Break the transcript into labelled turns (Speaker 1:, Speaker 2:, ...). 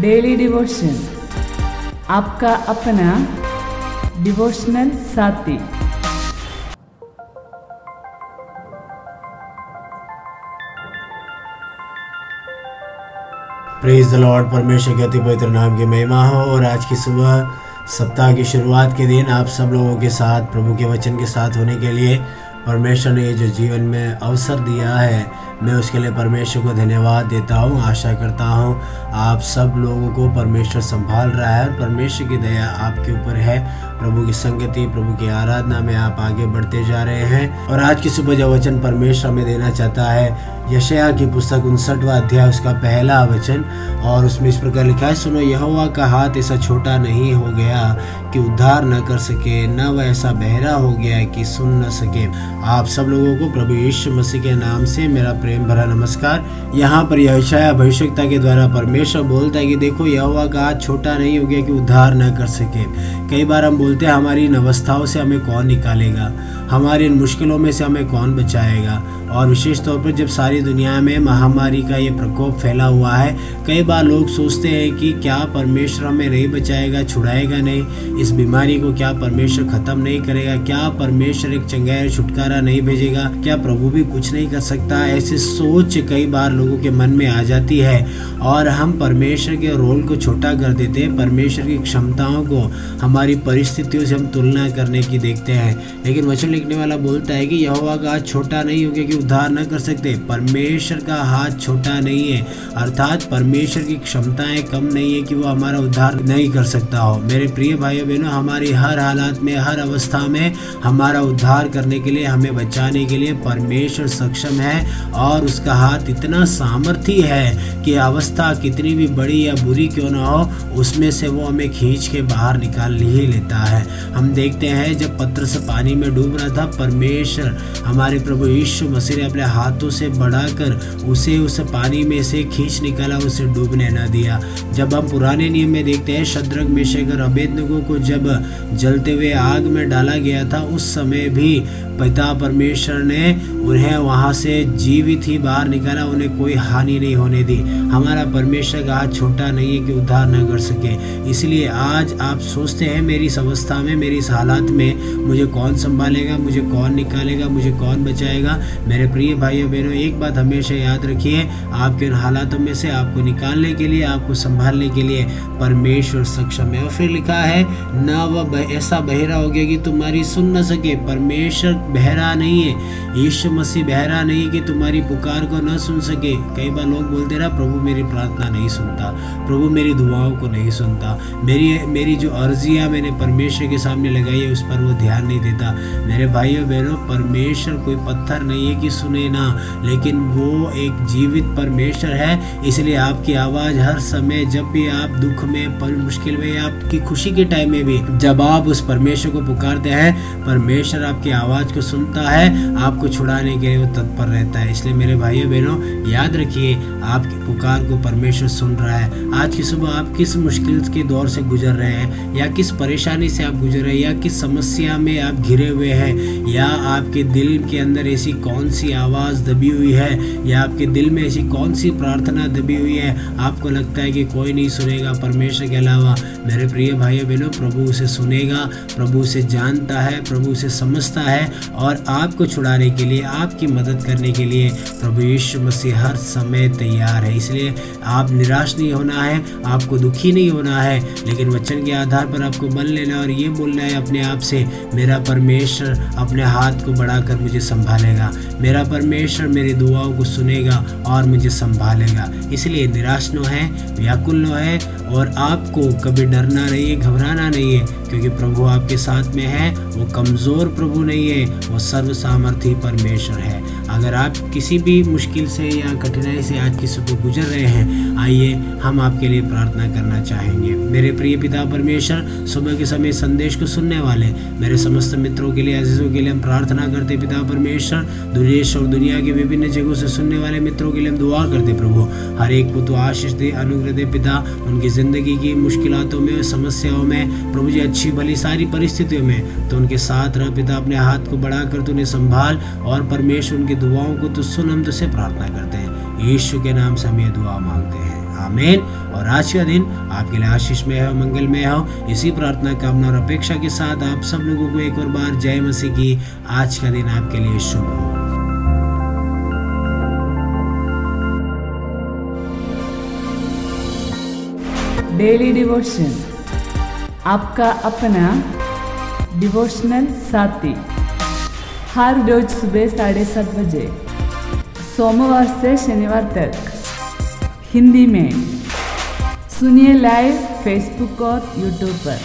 Speaker 1: Daily devotion आपका अपना devotional साथी।
Speaker 2: प्रेज द लॉर्ड परमेश्वर के अति पवित्र नाम की महिमा हो, और आज की सुबह, सप्ताह की शुरुआत के दिन आप सब लोगों के साथ, प्रभु के वचन के साथ होने के लिए परमेश्वर ने जो जीवन में अवसर दिया है, मैं उसके लिए परमेश्वर को धन्यवाद देता हूँ, आशा करता हूँ आप सब लोगों को परमेश्वर संभाल रहा है और परमेश्वर की दया आपके ऊपर है। प्रभु की संगति, प्रभु की आराधना में आप आगे बढ़ते जा रहे हैं। और आज की सुबह जो वचन परमेश्वर हमें देना चाहता है यशया की पुस्तक उनसठवा अध्याय, उसका पहला वचन, और उसमें इस प्रकार लिखा है, सुनो, यहोवा का हाथ ऐसा छोटा नहीं हो गया कि उद्धार न कर सके, न वह ऐसा बहरा हो गया कि सुन न सके। आप सब लोगों को प्रभु यीशु मसीह के नाम से मेरा प्रेम भरा नमस्कार। यहाँ पर यशया भविष्यता के द्वारा परमेश्वर बोलता है कि देखो, यहोवा का हाथ छोटा नहीं हो गया कि उद्धार न कर सके। कई बार हम बोलते हैं, हमारी इन अवस्थाओं से हमें कौन निकालेगा? हमारी इन मुश्किलों में से हमें कौन बचाएगा? और विशेष तौर पर जब सारी दुनिया में महामारी का ये प्रकोप फैला हुआ है। कई बार लोग सोचते हैं कि क्या परमेश्वर हमें नहीं बचाएगा, छुड़ाएगा नहीं। इस बीमारी को क्या परमेश्वर खत्म नहीं करेगा? क्या परमेश्वर एक चंगैर छुटकारा नहीं भेजेगा? क्या प्रभु भी कुछ नहीं कर सकता? ऐसी सोच कई बार लोगों के मन में आ जाती है। और हम परमेश्वर के रोल को छोटा कर देते हैं। परमेश्वर की क्षमताओं को, हमारी परिस्थितियों से हम तुलना करने की देखते हैं। लेकिन वचन लिखने वाला बोलता है कि यहोवा का छोटा नहीं हो गया कि उद्धार न कर सकते। परमेश्वर का हाथ छोटा नहीं है। अर्थात परमेश्वर की क्षमताएँ कम नहीं है कि वो हमारा उद्धार नहीं कर सकता हो। मेरे प्रिय भाइयों बहनों हमारी हर हालात में, हर अवस्था में हमारा उद्धार करने के लिए, हमें बचाने के लिए परमेश्वर सक्षम है और उसका हाथ इतना सामर्थ्य है कि अवस्था कितनी भी बड़ी या बुरी क्यों ना हो, उसमें से वो हमें खींच के बाहर निकाल ही लेता है। हम देखते हैं, जब पत्र से पानी में डूब रहा था, परमेश्वर हमारे प्रभु यीशु मसीह ने अपने हाथों से बढ़ाकर उसे उस पानी में से खींच निकाला, उसे डूबने न दिया। जब हम पुराने नियम में देखते हैं शद्रक मेशेकर अभेदनगों को जब जलते हुए आग में डाला गया था, उस समय भी पिता परमेश्वर ने उन्हें वहाँ से जीवित ही बाहर निकाला, उन्हें कोई हानि नहीं होने दी। हमारा परमेश्वर का हाथ छोटा नहीं है कि उद्धार न कर सके। इसलिए आज आप सोचते हैं, मेरी अवस्था में, मेरी इस हालात में मुझे कौन संभालेगा, मुझे कौन निकालेगा, मुझे कौन बचाएगा? मेरे प्रिय भाइयों, बहनों, एक बात हमेशा याद रखिए। आपके उन हालातों में से आपको निकालने के लिए, आपको संभालने के लिए परमेश्वर सक्षम है। और फिर लिखा है, न वह ऐसा बहरा हो गया कि तुम्हारी सुन न सके। परमेश्वर बहरा नहीं है। यीशु मसीह बहरा नहीं कि तुम्हारी पुकार को न सुन सके। कई बार लोग बोलते रहा, प्रभु मेरी प्रार्थना नहीं सुनता। प्रभु मेरी दुआओं को नहीं सुनता। मेरी मेरी जो अर्जियाँ मैंने परमेश्वर के सामने लगाई है, उस पर वो ध्यान नहीं देता। मेरे भाइयों, बहनों, परमेश्वर कोई पत्थर नहीं है कि सुने ना, लेकिन वो एक जीवित परमेश्वर है। इसलिए आपकी आवाज़ हर समय जब भी आप दुख में पर मुश्किल में, आपकी खुशी के टाइम में भी जब आप उस परमेश्वर को पुकारते हैं, परमेश्वर आपकी आवाज़ को सुनता है, आपको छुड़ाने के लिए वो तत्पर रहता है। इसलिए मेरे भाइयों, बहनों, याद रखिए, आपकी पुकार को परमेश्वर सुन रहा है। आज की सुबह आप किस मुश्किल के दौर से गुजर रहे हैं? या किस परेशानी से आप गुजर रहे हैं? या किस समस्या में आप घिरे हुए हैं? या आपके दिल के अंदर ऐसी कौन सी आवाज़ दबी हुई है? या आपके दिल में ऐसी कौन सी प्रार्थना दबी हुई है? आपको लगता है कि कोई नहीं सुनेगा परमेश्वर के अलावा। मेरे प्रिय भाइयों, बहनों, प्रभु उसे सुनेगा, प्रभु उसे जानता है, प्रभु उसे समझता है और आपको छुड़ाने के लिए, आपकी मदद करने के लिए प्रभु यीशु मसीह हर समय तैयार है। इसलिए आप निराश नहीं होना है, आपको दुखी नहीं होना है, लेकिन वचन के आधार पर आपको बन लेना और ये बोलना है अपने आप से, मेरा परमेश्वर अपने हाथ को बढ़ाकर मुझे संभालेगा, मेरा परमेश्वर मेरी दुआओं को सुनेगा और मुझे संभालेगा। इसलिए निराश न है व्याकुल न है और आपको कभी डरना नहीं है, घबराना नहीं है, क्योंकि प्रभु आपके साथ में है, वो कमज़ोर प्रभु नहीं है, वो सर्व सामर्थ्य परमेश्वर है। अगर आप किसी भी मुश्किल से या कठिनाई से आज की सुबह गुजर रहे हैं, आइए हम आपके लिए प्रार्थना करना चाहेंगे। मेरे प्रिय पिता परमेश्वर, सुबह के समय संदेश को सुनने वाले, मेरे समस्त मित्रों के लिए, अजीजों के लिए हम प्रार्थना करते पिता परमेश्वर। देश और दुनिया के विभिन्न जगहों से सुनने वाले मित्रों के लिए हम दुआ करते प्रभु। हर एक को तो आशीष दे, अनुग्रह दे, पिता। उनकी ज़िंदगी की मुश्किलों में, समस्याओं में, प्रभु जी, अच्छी, भली सारी परिस्थितियों में तो उनके साथ रह, पिता, अपने हाथ को बढ़ाकर उन्हें संभाल और परमेश्वर उनकी दुआओं को तो सुन हम तुझसे प्रार्थना करते हैं। यीशु के नाम से हम ये दुआ मांगते हैं। आमीन। और आज का दिन आपके लिए आशीष में हो मंगल में हो। इसी प्रार्थना, कामना और अपेक्षा के साथ आप सब लोगों को एक और बार जय मसीह की आज का दिन आपके लिए शुभ हो।
Speaker 1: डेली डिवोशन आपका अपना डिवोशनल साथी। हर रोज सुबह साढ़े सात बजे, सोमवार से शनिवार तक, हिंदी में। सुनिए लाइव फेसबुक और यूट्यूब पर।